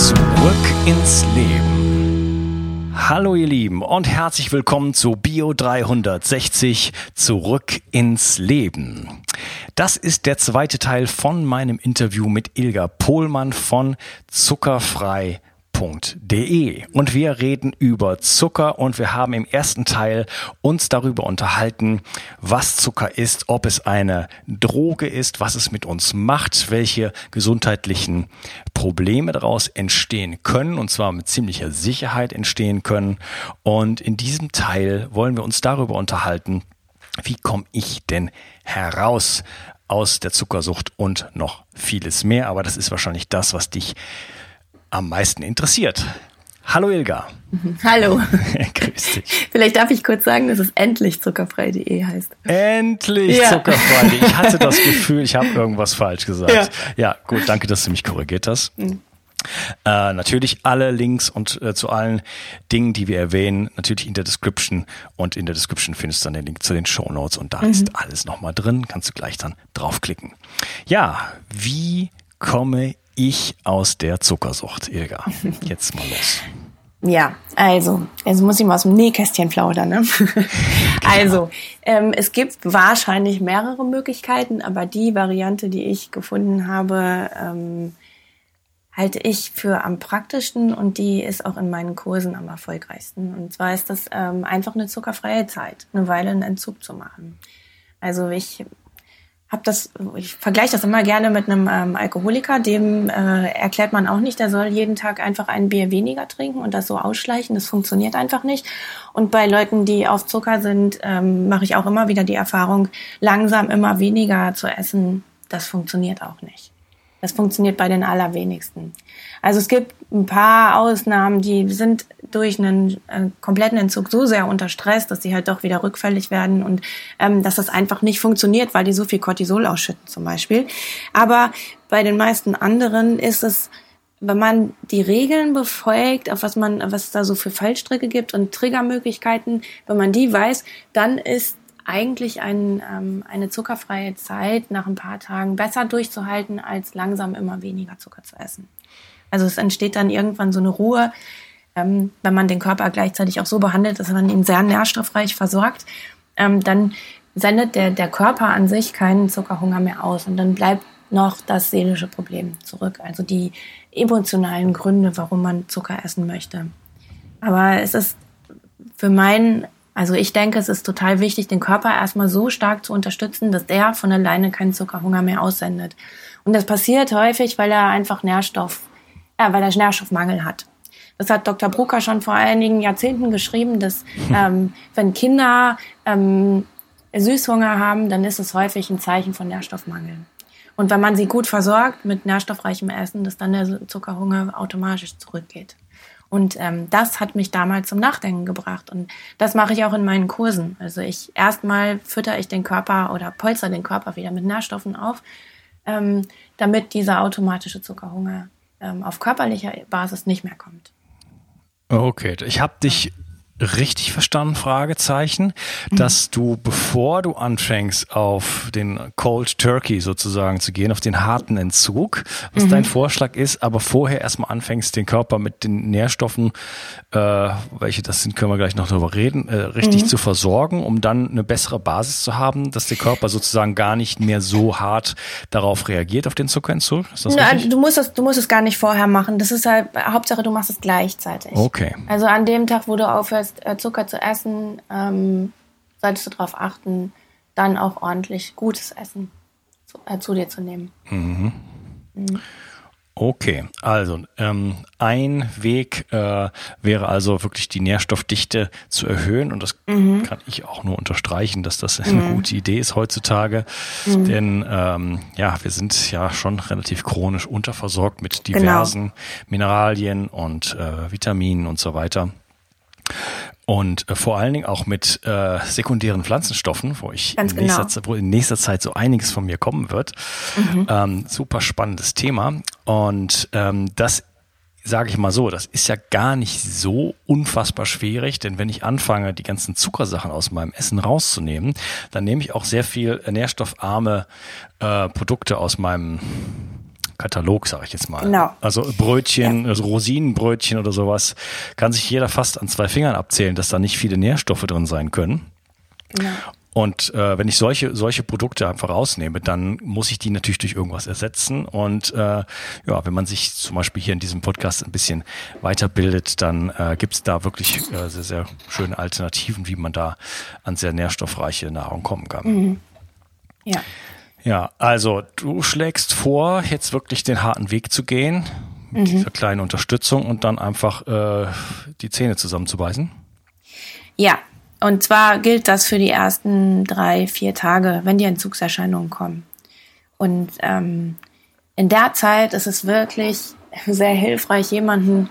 Zurück ins Leben. Hallo ihr Lieben und herzlich willkommen zu Bio 360 Zurück ins Leben. Das ist der zweite Teil von meinem Interview mit Ilga Pohlmann von Zuckerfrei www.zucker.de und wir reden über Zucker und wir haben im ersten Teil uns darüber unterhalten, was Zucker ist, ob es eine Droge ist, was es mit uns macht, welche gesundheitlichen Probleme daraus entstehen können und zwar mit ziemlicher Sicherheit entstehen können und in diesem Teil wollen wir uns darüber unterhalten, wie komme ich denn heraus aus der Zuckersucht und noch vieles mehr. Aber das ist wahrscheinlich das, was dich am meisten interessiert. Hallo Ilga. Hallo. Grüß dich. Vielleicht darf ich kurz sagen, dass es endlich zuckerfrei.de heißt. Endlich ja. zuckerfrei. Ich hatte das Gefühl, ich habe irgendwas falsch gesagt. Ja. ja, gut, danke, dass du mich korrigiert hast. Mhm. Äh, natürlich alle Links und äh, zu allen Dingen, die wir erwähnen, natürlich in der Description und in der Description findest du dann den Link zu den Show Notes und da mhm. ist alles nochmal drin, kannst du gleich dann draufklicken. Ja, wie komme ich aus der Zuckersucht, Ilga? Jetzt mal los. Ja, also, jetzt muss ich mal aus dem Nähkästchen plaudern. Ne? Genau. Also, ähm, es gibt wahrscheinlich mehrere Möglichkeiten, aber die Variante, die ich gefunden habe, ähm, halte ich für am praktischsten und die ist auch in meinen Kursen am erfolgreichsten. Und zwar ist das ähm, einfach eine zuckerfreie Zeit, eine Weile einen Entzug zu machen. Also ich habe das, ich vergleiche das immer gerne mit einem ähm, Alkoholiker, dem äh, erklärt man auch nicht, der soll jeden Tag einfach ein Bier weniger trinken und das so ausschleichen. Das funktioniert einfach nicht. Und bei Leuten, die auf Zucker sind, ähm, mache ich auch immer wieder die Erfahrung, langsam immer weniger zu essen. Das funktioniert auch nicht. Das funktioniert bei den allerwenigsten. Also es gibt ein paar Ausnahmen, die sind durch einen äh, kompletten Entzug so sehr unter Stress, dass sie halt doch wieder rückfällig werden und ähm, dass das einfach nicht funktioniert, weil die so viel Cortisol ausschütten zum Beispiel. Aber bei den meisten anderen ist es wenn man die Regeln befolgt, auf was man, was es da so für Fallstricke gibt und Triggermöglichkeiten, wenn man die weiß, dann ist eigentlich ein, ähm, eine zuckerfreie Zeit nach ein paar Tagen besser durchzuhalten, als langsam immer weniger Zucker zu essen. Also es entsteht dann irgendwann so eine Ruhe, ähm, wenn man den Körper gleichzeitig auch so behandelt, dass man ihn sehr nährstoffreich versorgt, ähm, dann sendet der, der Körper an sich keinen Zuckerhunger mehr aus und dann bleibt noch das seelische Problem zurück, also die emotionalen Gründe, warum man Zucker essen möchte. Aber es ist für meinen, also ich denke, es ist total wichtig, den Körper erstmal so stark zu unterstützen, dass der von alleine keinen Zuckerhunger mehr aussendet. Und das passiert häufig, weil er einfach Nährstoff, äh, weil er Nährstoffmangel hat. Das hat Dr. Brucker schon vor einigen Jahrzehnten geschrieben, dass ähm, wenn Kinder ähm, Süßhunger haben, dann ist es häufig ein Zeichen von Nährstoffmangel. Und wenn man sie gut versorgt mit nährstoffreichem Essen, dass dann der Zuckerhunger automatisch zurückgeht. Und ähm, das hat mich damals zum Nachdenken gebracht. Und das mache ich auch in meinen Kursen. Also ich erstmal fütter ich den Körper oder polster den Körper wieder mit Nährstoffen auf, ähm, damit dieser automatische Zuckerhunger ähm, auf körperlicher Basis nicht mehr kommt. Okay, ich habe dich richtig verstanden, Fragezeichen, mhm. dass du, bevor du anfängst, auf den Cold Turkey sozusagen zu gehen, auf den harten Entzug, was mhm. dein Vorschlag ist, aber vorher erstmal anfängst, den Körper mit den Nährstoffen, äh, welche das sind, können wir gleich noch darüber reden, äh, richtig mhm. zu versorgen, um dann eine bessere Basis zu haben, dass der Körper sozusagen gar nicht mehr so hart darauf reagiert, auf den Zuckerentzug? Ist das Na, du musst es, du musst es gar nicht vorher machen. Das ist halt, Hauptsache du machst es gleichzeitig. Okay. Also an dem Tag, wo du aufhörst, anfängst, äh, Zucker zu essen, ähm, solltest du darauf achten, dann auch ordentlich gutes Essen zu, äh, zu dir zu nehmen. Mhm. Mhm. Okay, also ähm, ein Weg äh, wäre also wirklich die Nährstoffdichte zu erhöhen und das mhm. kann ich auch nur unterstreichen, dass das eine mhm. gute Idee ist heutzutage, mhm. denn ähm, ja, wir sind ja schon relativ chronisch unterversorgt mit genau. diversen genau. Mineralien und äh, Vitaminen und so weiter und äh, vor allen Dingen auch mit äh, sekundären Pflanzenstoffen, wo ich in nächster, genau. wo in nächster Zeit so einiges von mir kommen wird. Mhm. Ähm, super spannendes Thema und ähm, das sage ich mal so, das ist ja gar nicht so unfassbar schwierig, denn wenn ich anfange, die ganzen Zuckersachen aus meinem Essen rauszunehmen, dann nehme ich auch sehr viel nährstoffarme äh, Produkte aus meinem Katalog, sage ich jetzt mal. Genau. Also Brötchen, ja. also Rosinenbrötchen oder sowas, kann sich jeder fast an zwei Fingern abzählen, dass da nicht viele Nährstoffe drin sein können. Genau. Und äh, wenn ich solche solche Produkte einfach rausnehme, dann muss ich die natürlich durch irgendwas ersetzen. Und äh, ja, wenn man sich zum Beispiel hier in diesem Podcast ein bisschen weiterbildet, dann äh, gibt es da wirklich äh, sehr sehr schöne Alternativen, wie man da an sehr nährstoffreiche Nahrung kommen kann. Mhm. Ja. Ja, also du schlägst vor, jetzt wirklich den harten Weg zu gehen, mit mhm. dieser kleinen Unterstützung und dann einfach äh, die Zähne zusammenzubeißen. Ja, und zwar gilt das für die ersten drei, vier Tage, wenn die Entzugserscheinungen kommen. Und ähm, in der Zeit ist es wirklich sehr hilfreich, jemanden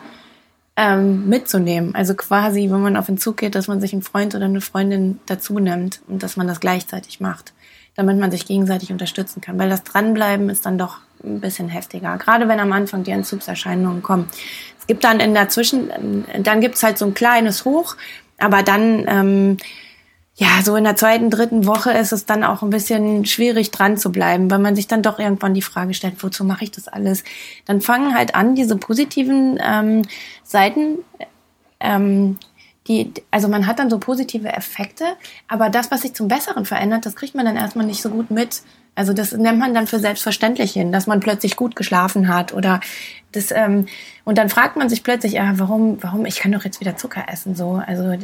ähm, mitzunehmen. Also quasi, wenn man auf Entzug geht, dass man sich einen Freund oder eine Freundin dazu nimmt und dass man das gleichzeitig macht damit man sich gegenseitig unterstützen kann. Weil das Dranbleiben ist dann doch ein bisschen heftiger. Gerade wenn am Anfang die Entzugserscheinungen kommen. Es gibt dann in der Zwischen, dann gibt's halt so ein kleines Hoch, aber dann, ähm, ja, so in der zweiten, dritten Woche ist es dann auch ein bisschen schwierig dran zu bleiben, weil man sich dann doch irgendwann die Frage stellt, wozu mache ich das alles? Dann fangen halt an, diese positiven ähm, Seiten ähm, die, also man hat dann so positive Effekte, aber das, was sich zum Besseren verändert, das kriegt man dann erstmal nicht so gut mit. Also das nennt man dann für selbstverständlich hin, dass man plötzlich gut geschlafen hat oder das ähm, und dann fragt man sich plötzlich, ja, warum, warum ich kann doch jetzt wieder Zucker essen so, also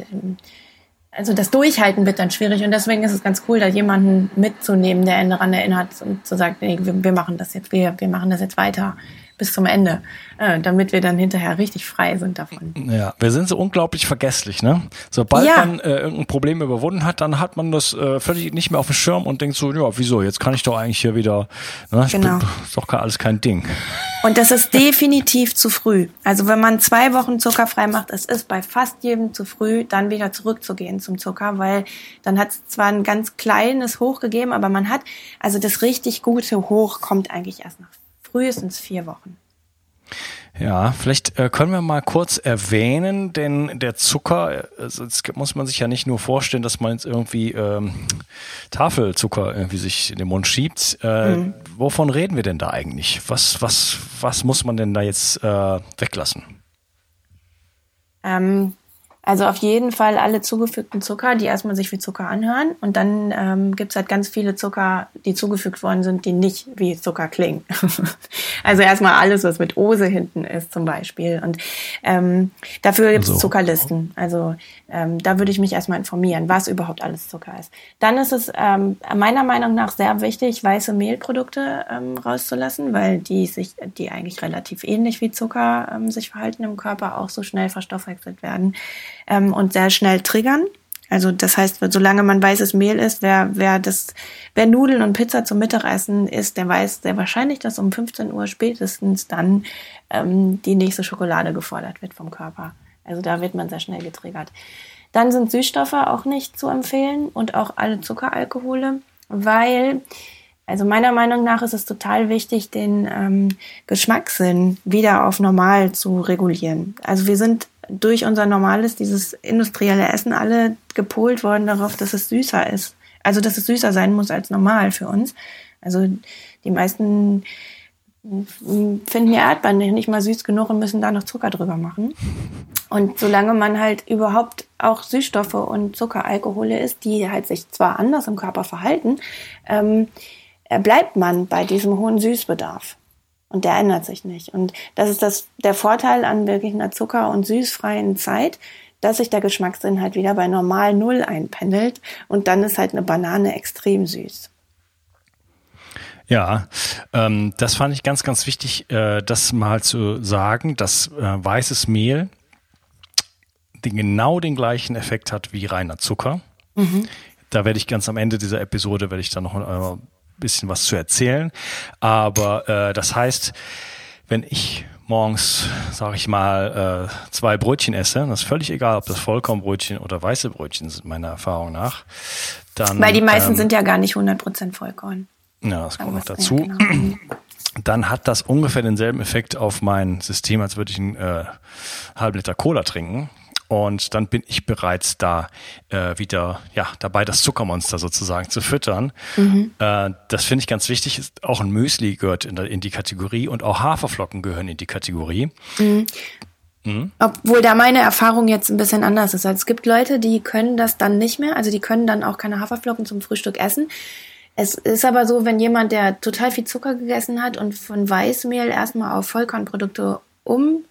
also das Durchhalten wird dann schwierig und deswegen ist es ganz cool, da jemanden mitzunehmen, der daran erinnert und zu sagen, nee, wir, wir machen das jetzt, wir, wir machen das jetzt weiter bis zum Ende, äh, damit wir dann hinterher richtig frei sind davon. Ja, wir sind so unglaublich vergesslich, ne? Sobald ja. man äh, irgendein Problem überwunden hat, dann hat man das äh, völlig nicht mehr auf dem Schirm und denkt so, ja, wieso, jetzt kann ich doch eigentlich hier wieder, ne? Genau. Bin, ist doch alles kein Ding. Und das ist definitiv zu früh. Also wenn man zwei Wochen zuckerfrei macht, es ist bei fast jedem zu früh, dann wieder zurückzugehen zum Zucker, weil dann hat es zwar ein ganz kleines Hoch gegeben, aber man hat, also das richtig gute Hoch kommt eigentlich erst nach frühestens vier Wochen. Ja, vielleicht äh, können wir mal kurz erwähnen, denn der Zucker, also das muss man sich ja nicht nur vorstellen, dass man jetzt irgendwie ähm, Tafelzucker irgendwie sich in den Mund schiebt. Äh, mhm. Wovon reden wir denn da eigentlich? Was, was, was muss man denn da jetzt äh, weglassen? Ähm, also auf jeden Fall alle zugefügten Zucker, die erstmal sich wie Zucker anhören. Und dann ähm, gibt halt ganz viele Zucker, die zugefügt worden sind, die nicht wie Zucker klingen. also erstmal alles, was mit Ose hinten ist zum Beispiel. Und ähm, dafür gibt es also, Zuckerlisten. Also ähm, da würde ich mich erstmal informieren, was überhaupt alles Zucker ist. Dann ist es ähm, meiner Meinung nach sehr wichtig, weiße Mehlprodukte ähm, rauszulassen, weil die sich, die eigentlich relativ ähnlich wie Zucker ähm, sich verhalten im Körper, auch so schnell verstoffwechselt werden ähm, und sehr schnell triggern. Also das heißt, solange man weißes Mehl isst, wer, wer das, wer Nudeln und Pizza zum Mittagessen isst, der weiß sehr wahrscheinlich, dass um 15 Uhr spätestens dann ähm, die nächste Schokolade gefordert wird vom Körper. Also da wird man sehr schnell getriggert. Dann sind Süßstoffe auch nicht zu empfehlen und auch alle Zuckeralkohole, weil also meiner Meinung nach ist es total wichtig, den ähm, Geschmackssinn wieder auf normal zu regulieren. Also wir sind durch unser normales, dieses industrielle Essen alle gepolt worden darauf, dass es süßer ist. Also, dass es süßer sein muss als normal für uns. Also, die meisten finden ja Erdbeeren nicht mal süß genug und müssen da noch Zucker drüber machen. Und solange man halt überhaupt auch Süßstoffe und Zuckeralkohole isst, die halt sich zwar anders im Körper verhalten, ähm, bleibt man bei diesem hohen Süßbedarf. Und der ändert sich nicht. Und das ist das, der Vorteil an wirklich einer zucker- und süßfreien Zeit, dass sich der Geschmackssinn halt wieder bei normal Null einpendelt und dann ist halt eine Banane extrem süß. Ja, ähm, das fand ich ganz, ganz wichtig, äh, das mal zu sagen, dass äh, weißes Mehl den, genau den gleichen Effekt hat wie reiner Zucker. Mhm. Da werde ich ganz am Ende dieser Episode, werde ich dann noch ein bisschen was zu erzählen. Aber äh, das heißt, wenn ich morgens, sage ich mal, äh, zwei Brötchen esse, das ist völlig egal, ob das Vollkornbrötchen oder weiße Brötchen sind, meiner Erfahrung nach. Dann, Weil die meisten ähm, sind ja gar nicht 100% Vollkorn. Ja, das kommt noch dazu. Ja, genau. Dann hat das ungefähr denselben Effekt auf mein System, als würde ich einen äh, halben Liter Cola trinken. Und dann bin ich bereits da äh, wieder ja dabei, das Zuckermonster sozusagen zu füttern. Mhm. Äh, das finde ich ganz wichtig. Auch ein Müsli gehört in, in, die Kategorie und auch Haferflocken gehören in die Kategorie. Mhm. Mhm. Obwohl da meine Erfahrung jetzt ein bisschen anders ist. Also es gibt Leute, die können das dann nicht mehr. Also die können dann auch keine Haferflocken zum Frühstück essen. Es ist aber so, wenn jemand, der total viel Zucker gegessen hat und von Weißmehl erstmal auf Vollkornprodukte um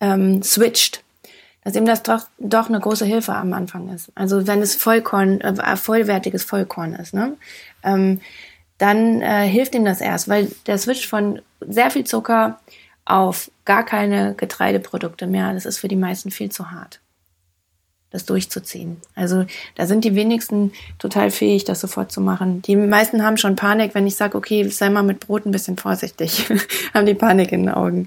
ähm, switcht, dass ihm das doch, doch eine große Hilfe am Anfang ist. Also wenn es Vollkorn, äh, vollwertiges Vollkorn ist, ne? Ähm, dann äh, hilft ihm das erst, weil der Switch von sehr viel Zucker auf gar keine Getreideprodukte mehr, das ist für die meisten viel zu hart, das durchzuziehen. Also da sind die wenigsten total fähig, das sofort zu machen. Die meisten haben schon Panik, wenn ich sage, okay, sei mal mit Brot ein bisschen vorsichtig, haben die Panik in den Augen.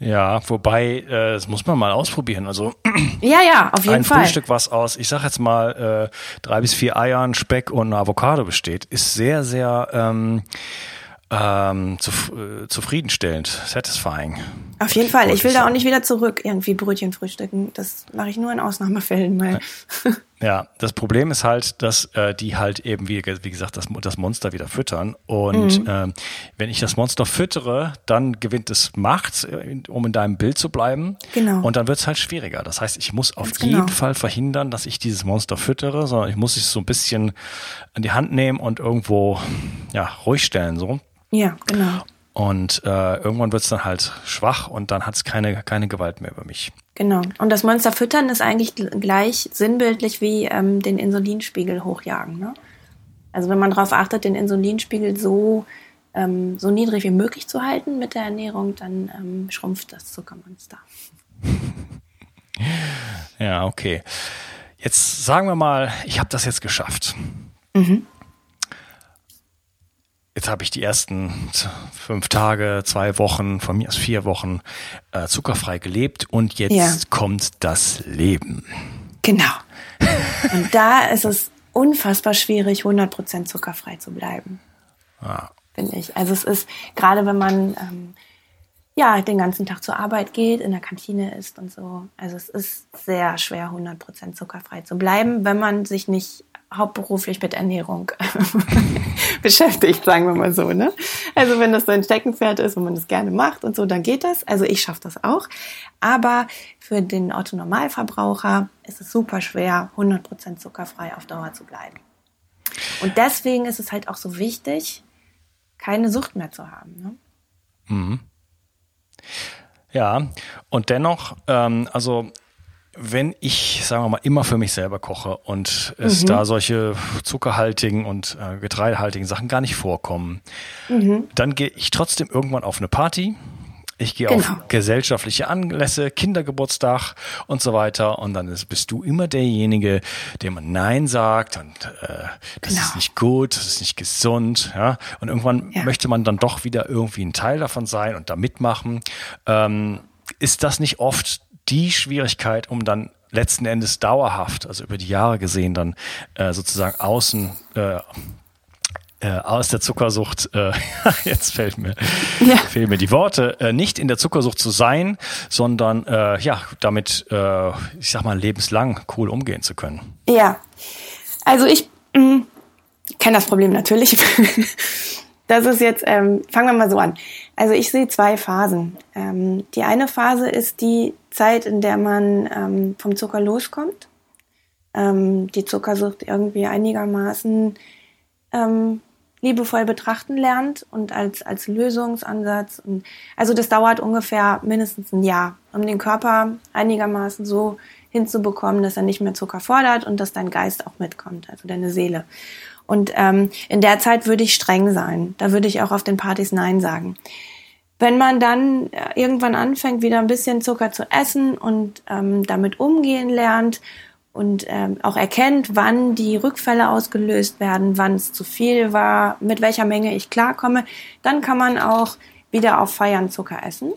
Ja, wobei, äh, das muss man mal ausprobieren. Also ja, ja, auf jeden ein Fall. Ein Frühstück, was aus, ich sag jetzt mal, äh, drei bis vier Eiern, Speck und Avocado besteht, ist sehr, sehr ähm, ähm, zuf äh, zufriedenstellend, satisfying. Auf jeden Fall. Ich will da auch nicht wieder zurück irgendwie Brötchen frühstücken. Das mache ich nur in Ausnahmefällen. Weil ja, das Problem ist halt, dass äh, die halt eben, wie, wie gesagt, das, das Monster wieder füttern. Und mhm. äh, wenn ich das Monster füttere, dann gewinnt es Macht, äh, um in deinem Bild zu bleiben. Genau. Und dann wird es halt schwieriger. Das heißt, ich muss auf Ganz jeden genau. Fall verhindern, dass ich dieses Monster füttere, sondern ich muss es so ein bisschen an die Hand nehmen und irgendwo ja, ruhig stellen. So. Ja, genau. Und äh, irgendwann wird es dann halt schwach und dann hat es keine, keine Gewalt mehr über mich. Genau. Und das Monster füttern ist eigentlich gleich sinnbildlich wie ähm, den Insulinspiegel hochjagen. Ne? Also wenn man darauf achtet, den Insulinspiegel so, ähm, so niedrig wie möglich zu halten mit der Ernährung, dann ähm, schrumpft das Zuckermonster. ja, okay. Jetzt sagen wir mal, ich habe das jetzt geschafft. Mhm. Jetzt habe ich die ersten fünf Tage, zwei Wochen, von mir aus vier Wochen äh, zuckerfrei gelebt und jetzt ja. kommt das Leben. Genau. Und da ist es unfassbar schwierig, 100% zuckerfrei zu bleiben. Ah. Finde ich. Also es ist, gerade wenn man ähm, ja den ganzen Tag zur Arbeit geht, in der Kantine ist und so. Also es ist sehr schwer, 100% zuckerfrei zu bleiben, wenn man sich nicht hauptberuflich mit Ernährung beschäftigt, sagen wir mal so. Ne? Also wenn das so ein Steckenpferd ist und man das gerne macht und so, dann geht das. Also ich schaffe das auch. Aber für den Otto-Normalverbraucher ist es super schwer, 100% zuckerfrei auf Dauer zu bleiben. Und deswegen ist es halt auch so wichtig, keine Sucht mehr zu haben. Ne? Mhm. Ja, und dennoch, ähm, also wenn ich, sagen wir mal, immer für mich selber koche und es mhm. da solche zuckerhaltigen und äh, getreidehaltigen Sachen gar nicht vorkommen, mhm. dann gehe ich trotzdem irgendwann auf eine Party. Ich gehe genau. auf gesellschaftliche Anlässe, Kindergeburtstag und so weiter. Und dann ist, bist du immer derjenige, dem man Nein sagt und äh, das genau. ist nicht gut, das ist nicht gesund. Ja? Und irgendwann ja. möchte man dann doch wieder irgendwie ein Teil davon sein und da mitmachen. Ähm, ist das nicht oft die Schwierigkeit, um dann letzten Endes dauerhaft, also über die Jahre gesehen, dann äh, sozusagen außen äh, äh, aus der Zuckersucht, äh, jetzt fällt mir, ja. fehlen mir die Worte, äh, nicht in der Zuckersucht zu sein, sondern äh, ja, damit, äh, ich sag mal, lebenslang cool umgehen zu können. Ja, also ich mm, kenne das Problem natürlich. das ist jetzt, ähm, fangen wir mal so an. Also ich sehe zwei Phasen. Ähm, die eine Phase ist die Zeit, in der man ähm, vom Zucker loskommt, ähm, die Zuckersucht irgendwie einigermaßen ähm, liebevoll betrachten lernt und als, als Lösungsansatz. Und, also das dauert ungefähr mindestens ein Jahr, um den Körper einigermaßen so hinzubekommen, dass er nicht mehr Zucker fordert und dass dein Geist auch mitkommt, also deine Seele. Und ähm, in der Zeit würde ich streng sein. Da würde ich auch auf den Partys Nein sagen. Wenn man dann äh, irgendwann anfängt, wieder ein bisschen Zucker zu essen und ähm, damit umgehen lernt und ähm, auch erkennt, wann die Rückfälle ausgelöst werden, wann es zu viel war, mit welcher Menge ich klarkomme, dann kann man auch wieder auf Feiern Zucker essen,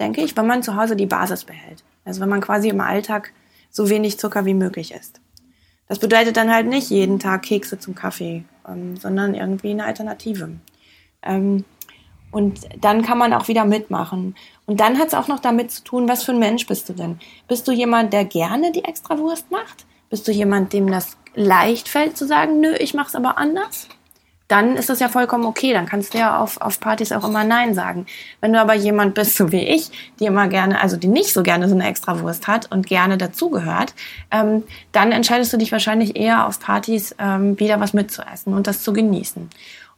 denke ich, wenn man zu Hause die Basis behält. Also wenn man quasi im Alltag so wenig Zucker wie möglich isst. Das bedeutet dann halt nicht jeden Tag Kekse zum Kaffee, ähm, sondern irgendwie eine Alternative. Ähm, und dann kann man auch wieder mitmachen. Und dann hat es auch noch damit zu tun, was für ein Mensch bist du denn? Bist du jemand, der gerne die Extrawurst macht? Bist du jemand, dem das leicht fällt zu sagen, nö, ich mach's aber anders? Dann ist das ja vollkommen okay. Dann kannst du ja auf, auf Partys auch immer Nein sagen. Wenn du aber jemand bist, so wie ich, die immer gerne, also die nicht so gerne so eine Extrawurst hat und gerne dazugehört, ähm, dann entscheidest du dich wahrscheinlich eher auf Partys ähm, wieder was mitzuessen und das zu genießen.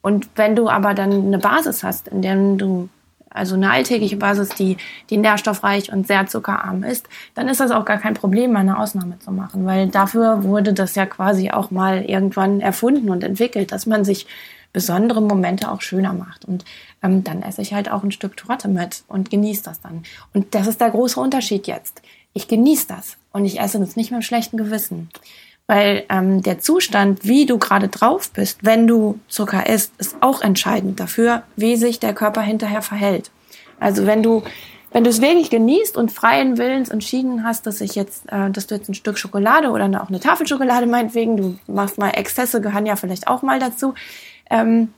Und wenn du aber dann eine Basis hast, in der du also eine alltägliche Basis, die, die nährstoffreich und sehr zuckerarm ist, dann ist das auch gar kein Problem, eine Ausnahme zu machen, weil dafür wurde das ja quasi auch mal irgendwann erfunden und entwickelt, dass man sich besondere Momente auch schöner macht. Und ähm, dann esse ich halt auch ein Stück Torte mit und genieße das dann. Und das ist der große Unterschied jetzt. Ich genieße das und ich esse das nicht mit einem schlechten Gewissen. Weil ähm, der Zustand, wie du gerade drauf bist, wenn du Zucker isst, ist auch entscheidend dafür, wie sich der Körper hinterher verhält. Also wenn du wenn du es wirklich genießt und freien Willens entschieden hast, dass ich jetzt, äh, dass du jetzt ein Stück Schokolade oder auch eine Tafel Schokolade meinetwegen, du machst mal Exzesse, gehören ja vielleicht auch mal dazu, ähm,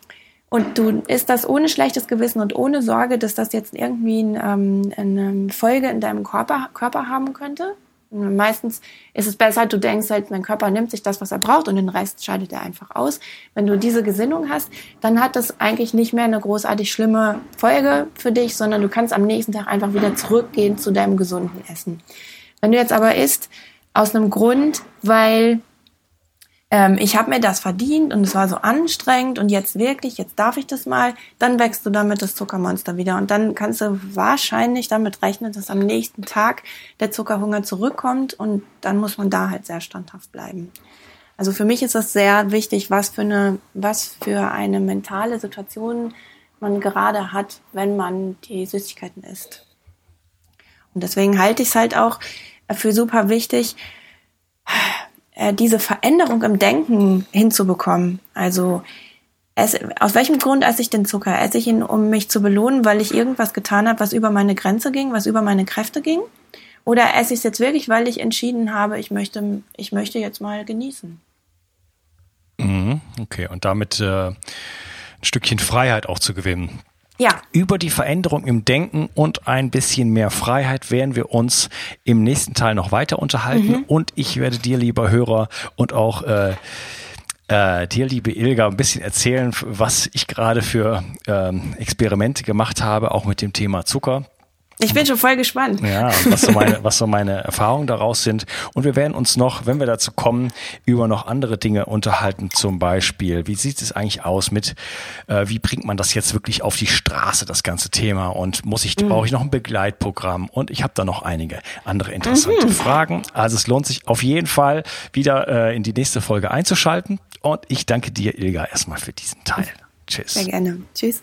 und du isst das ohne schlechtes Gewissen und ohne Sorge, dass das jetzt irgendwie ein, ähm, eine Folge in deinem Körper, Körper haben könnte, Meistens ist es besser, du denkst halt, mein Körper nimmt sich das, was er braucht und den Rest scheidet er einfach aus. Wenn du diese Gesinnung hast, dann hat das eigentlich nicht mehr eine großartig schlimme Folge für dich, sondern du kannst am nächsten Tag einfach wieder zurückgehen zu deinem gesunden Essen. Wenn du jetzt aber isst, aus einem Grund, weil ähm, ich habe mir das verdient und es war so anstrengend und jetzt wirklich, jetzt darf ich das mal, dann wächst du damit das Zuckermonster wieder und dann kannst du wahrscheinlich damit rechnen, dass am nächsten Tag der Zuckerhunger zurückkommt und dann muss man da halt sehr standhaft bleiben. Also für mich ist das sehr wichtig, was für eine, was für eine mentale Situation man gerade hat, wenn man die Süßigkeiten isst. Und deswegen halte ich es halt auch für super wichtig, äh, diese Veränderung im Denken hinzubekommen. Also es, aus welchem Grund esse ich den Zucker? Esse ich ihn, um mich zu belohnen, weil ich irgendwas getan habe, was über meine Grenze ging, was über meine Kräfte ging? Oder esse ich es jetzt wirklich, weil ich entschieden habe, ich möchte, ich möchte jetzt mal genießen? Mhm, okay, und damit äh, ein Stückchen Freiheit auch zu gewinnen. Ja. Über die Veränderung im Denken und ein bisschen mehr Freiheit werden wir uns im nächsten Teil noch weiter unterhalten. Mhm. Und ich werde dir, lieber Hörer, und auch äh, äh, dir, liebe Ilga, ein bisschen erzählen, was ich gerade für ähm, Experimente gemacht habe, auch mit dem Thema Zucker. Ich bin schon voll gespannt. Ja, was so meine, was so meine Erfahrungen daraus sind. Und wir werden uns noch, wenn wir dazu kommen, über noch andere Dinge unterhalten. Zum Beispiel, wie sieht es eigentlich aus mit, äh, wie bringt man das jetzt wirklich auf die Straße, das ganze Thema? Und muss ich, mhm. brauche ich noch ein Begleitprogramm? Und ich habe da noch einige andere interessante mhm. Fragen. Also es lohnt sich auf jeden Fall wieder äh, in die nächste Folge einzuschalten. Und ich danke dir, Ilga, erstmal für diesen Teil. Tschüss. Sehr gerne. Tschüss.